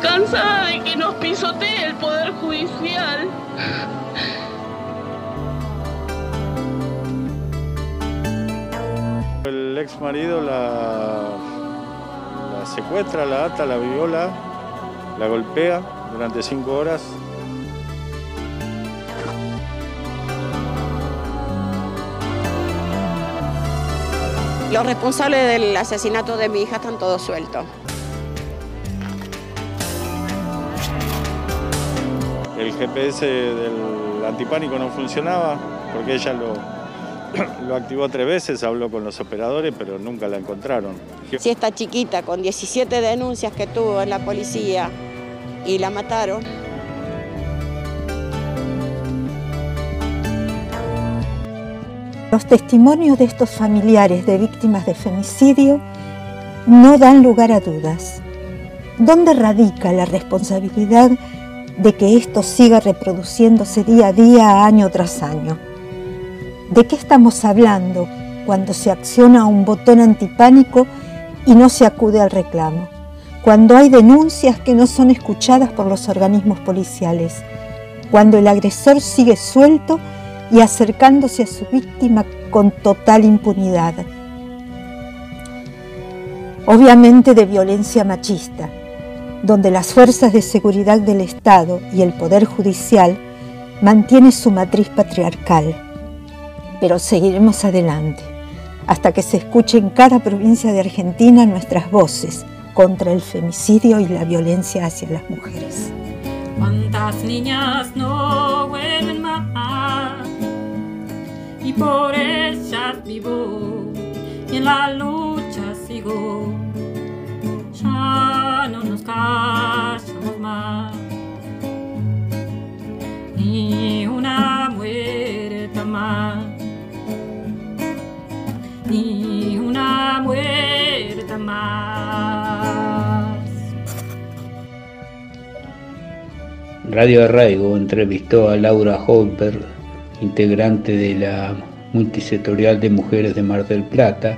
cansada de que nos pisotee el Poder Judicial. El ex marido la, la secuestra, la ata, la viola, la golpea durante cinco horas. Los responsables del asesinato de mi hija están todos sueltos. El GPS del antipánico no funcionaba porque ella lo, lo activó tres veces, habló con los operadores, pero nunca la encontraron. Si esta chiquita con 17 denuncias que tuvo en la policía y la mataron, Los testimonios de estos familiares de víctimas de femicidio no dan lugar a dudas. ¿Dónde radica la responsabilidad de que esto siga reproduciéndose día a día, año tras año? ¿De qué estamos hablando cuando se acciona un botón antipánico y no se acude al reclamo? Cuando hay denuncias que no son escuchadas por los organismos policiales, cuando el agresor sigue suelto y acercándose a su víctima con total impunidad. Obviamente de violencia machista, donde las fuerzas de seguridad del Estado y el Poder Judicial mantienen su matriz patriarcal. Pero seguiremos adelante hasta que se escuche en cada provincia de Argentina nuestras voces contra el femicidio y la violencia hacia las mujeres. ¿Cuántas niñas no vuelven más? Y por ellas vivo y en la lucha sigo. Ni una muerta más. Ni una muerta más. Radio Arraigo entrevistó a Laura Holper, integrante de la Multisectorial de Mujeres de Mar del Plata,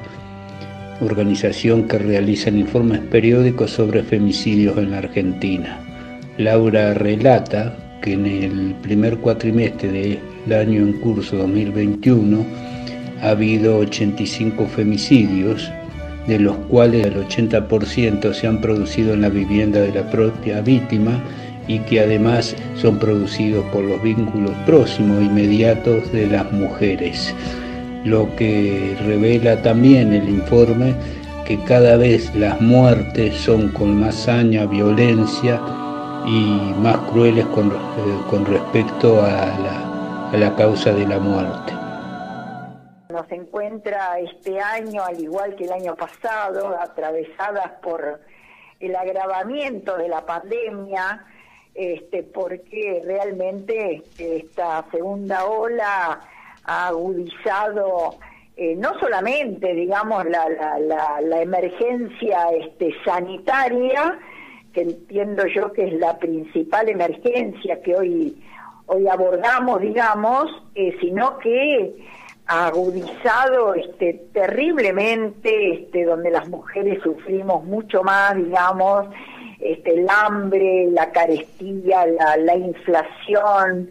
organización que realiza informes periódicos sobre femicidios en la Argentina. Laura relata que en el primer cuatrimestre del año en curso 2021 ha habido 85 femicidios, de los cuales el 80% se han producido en la vivienda de la propia víctima y que además son producidos por los vínculos próximos, inmediatos de las mujeres. Lo que revela también el informe que cada vez las muertes son con más saña, violencia y más crueles con, eh, con respecto a la, a la causa de la muerte. Nos encuentra este año, al igual que el año pasado, atravesadas por el agravamiento de la pandemia, este, porque realmente esta segunda ola ha agudizado eh, no solamente, digamos, la, la, la, la emergencia este, sanitaria, que entiendo yo que es la principal emergencia que hoy, hoy abordamos, digamos, eh, sino que ha agudizado este, terriblemente, este, donde las mujeres sufrimos mucho más, digamos, este, el hambre, la carestía, la, la inflación,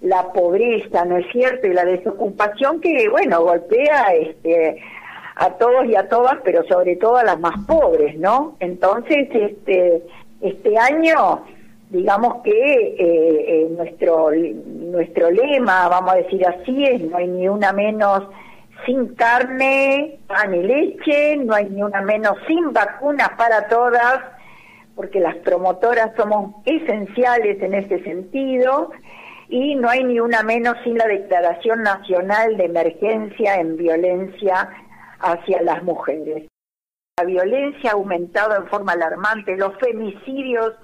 la pobreza, ¿no es cierto? Y la desocupación que, bueno, golpea este, a todos y a todas, pero sobre todo a las más pobres, ¿no? Entonces, este, este año, digamos que eh, eh, nuestro, nuestro lema, vamos a decir así, es no hay ni una menos sin carne, pan y leche, no hay ni una menos sin vacunas para todas, porque las promotoras somos esenciales en ese sentido, y no hay ni una menos sin la Declaración Nacional de Emergencia en Violencia hacia las Mujeres. La violencia ha aumentado en forma alarmante, los femicidios,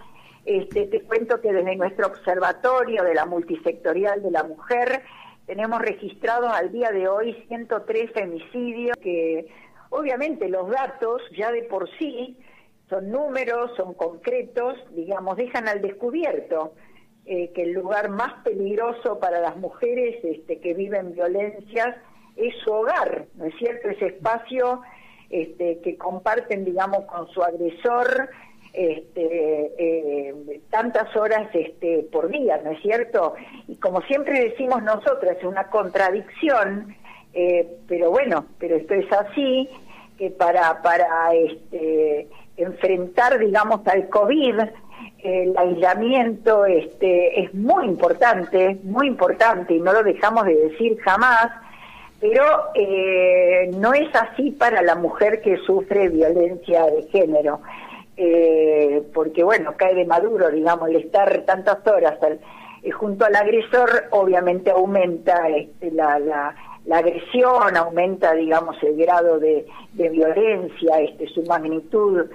este, te cuento que desde nuestro observatorio de la multisectorial de la mujer tenemos registrados al día de hoy 103 femicidios que obviamente los datos ya de por sí son números, son concretos, digamos, dejan al descubierto eh, que el lugar más peligroso para las mujeres este, que viven violencias es su hogar, ¿no es cierto? Ese espacio este, que comparten, digamos, con su agresor, este, tantas horas este, por día, ¿no es cierto? Y como siempre decimos nosotras, es una contradicción, eh, pero bueno, pero esto es así, que para, para este, enfrentar, digamos, al COVID, el aislamiento este, es muy importante, muy importante, y no lo dejamos de decir jamás, pero eh, no es así para la mujer que sufre violencia de género, eh, porque bueno, cae de maduro, digamos, el estar tantas horas eh, junto al agresor, obviamente aumenta este, la, la, agresión, aumenta, digamos, el grado de, de violencia, este, su magnitud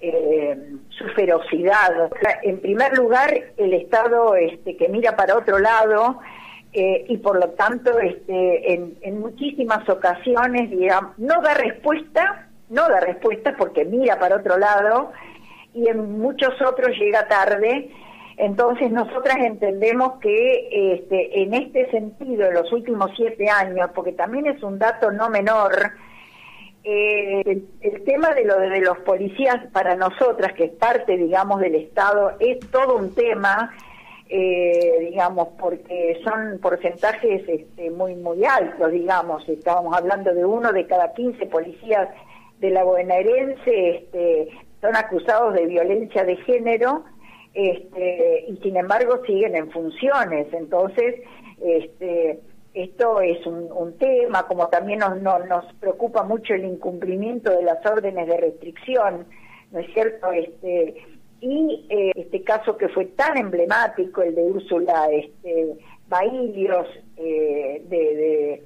eh, su ferocidad. En primer lugar, el Estado este, que mira para otro lado eh, y por lo tanto este, en, muchísimas ocasiones digamos, no da respuesta, no da respuesta porque mira para otro lado y en muchos otros llega tarde. Entonces nosotras entendemos que este, en este sentido, en los últimos siete años, porque también es un dato no menor, eh, el, tema de, lo, de los policías para nosotras, que es parte, digamos, del Estado, es todo un tema, eh, digamos, porque son porcentajes este, muy, muy altos, digamos. Estábamos hablando de uno de cada 15 policías de la bonaerense, este, son acusados de violencia de género, este, y sin embargo siguen en funciones. Entonces, este, esto es un, tema, como también nos, nos preocupa mucho el incumplimiento de las órdenes de restricción, ¿no es cierto? Este, y eh, este caso que fue tan emblemático, el de Úrsula este, Bailios, eh, de,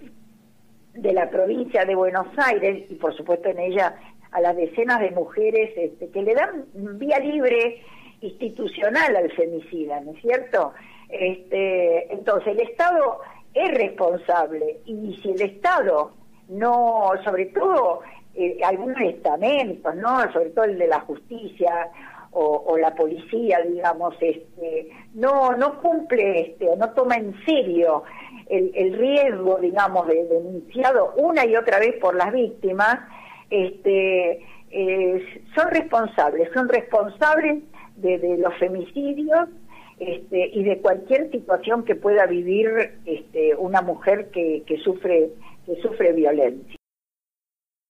de, la provincia de Buenos Aires, y por supuesto en ella a las decenas de mujeres este, que le dan vía libre institucional al femicida, ¿no es cierto? Este, entonces, el Estado es responsable y si el Estado no, sobre todo eh, algunos estamentos, ¿no? Sobre todo el de la justicia o, la policía, digamos, este, no no cumple este no toma en serio el, riesgo, digamos, de, denunciado una y otra vez por las víctimas, este, son responsables, son responsables de los femicidios este, y de cualquier situación que pueda vivir este, una mujer que, que, sufre, que sufre violencia.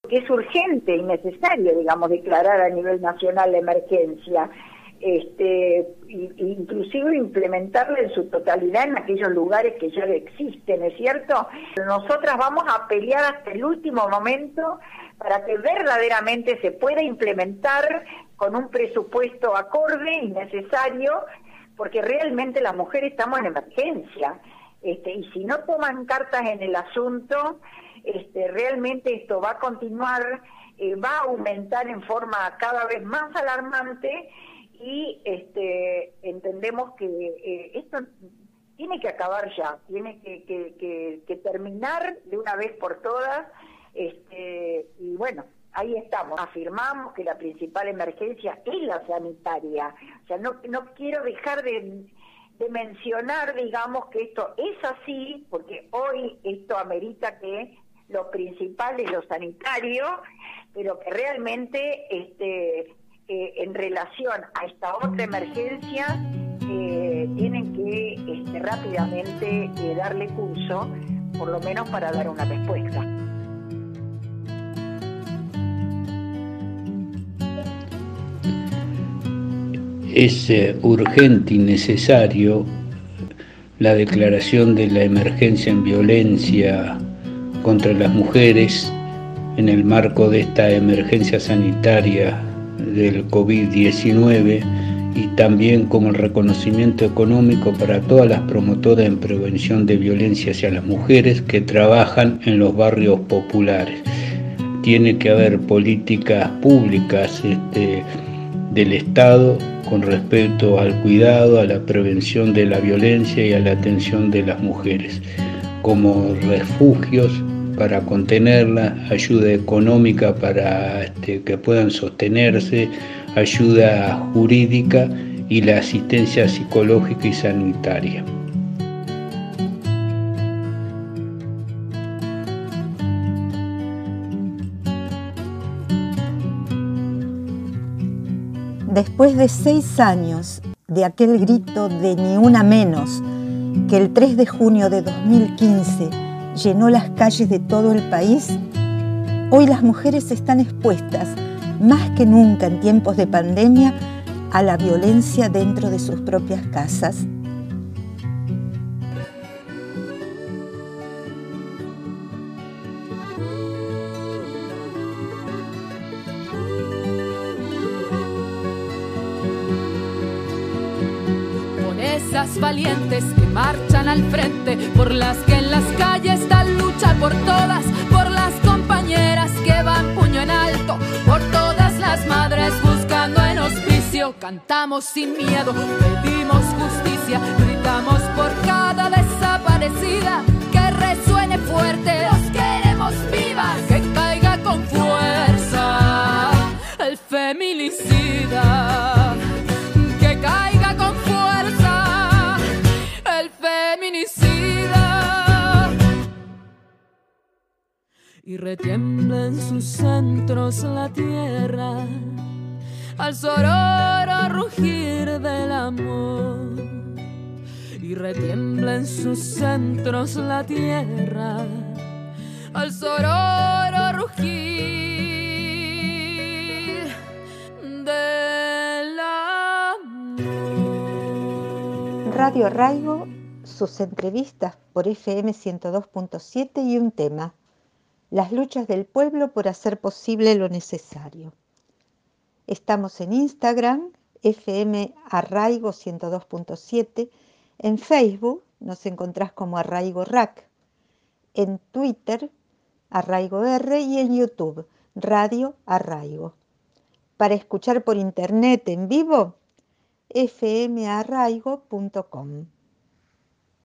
Que es urgente y necesario, digamos, declarar a nivel nacional la emergencia, este, inclusive implementarla en su totalidad en aquellos lugares que ya existen, ¿es cierto? Nosotras vamos a pelear hasta el último momento para que verdaderamente se pueda implementar con un presupuesto acorde y necesario porque realmente las mujeres estamos en emergencia. Este, y si no toman cartas en el asunto, este, realmente esto va a continuar, eh, va a aumentar en forma cada vez más alarmante y este, entendemos que eh, esto tiene que acabar ya, tiene que, que, que, terminar de una vez por todas. Este, y bueno, ahí estamos, afirmamos que la principal emergencia es la sanitaria. O sea, no, no quiero dejar de, mencionar, digamos, que esto es así, porque hoy esto amerita que lo principal es lo sanitario, pero que realmente este, eh, en relación a esta otra emergencia eh, tienen que este, rápidamente eh, darle curso, por lo menos para dar una respuesta. Es eh, urgente y necesario la declaración de la emergencia en violencia contra las mujeres en el marco de esta emergencia sanitaria del COVID-19 y también como el reconocimiento económico para todas las promotoras en prevención de violencia hacia las mujeres que trabajan en los barrios populares. Tiene que haber políticas públicas este, del Estado con respecto al cuidado, a la prevención de la violencia y a la atención de las mujeres, como refugios para contenerla, ayuda económica para este, que puedan sostenerse, ayuda jurídica y la asistencia psicológica y sanitaria. Después de seis años de aquel grito de ni una menos que el 3 de junio de 2015 llenó las calles de todo el país, hoy las mujeres están expuestas más que nunca en tiempos de pandemia a la violencia dentro de sus propias casas. Que marchan al frente, por las que en las calles dan lucha por todas, por las compañeras que van puño en alto, por todas las madres buscando en hospicio, cantamos sin miedo, pedimos justicia, gritamos por cada desaparecida, que resuene fuerte, los queremos vivas, que caiga con fuerza el feminicida, y retiembla en sus centros la tierra al sororo rugir del amor y retiembla en sus centros la tierra al sororo rugir del amor. Radio Arraigo, sus entrevistas por FM 102.7 y un tema, las luchas del pueblo por hacer posible lo necesario. Estamos en Instagram, FM Arraigo 102.7, en Facebook nos encontrás como Arraigo Rack, en Twitter Arraigo R y en YouTube Radio Arraigo. Para escuchar por internet en vivo, fmarraigo.com.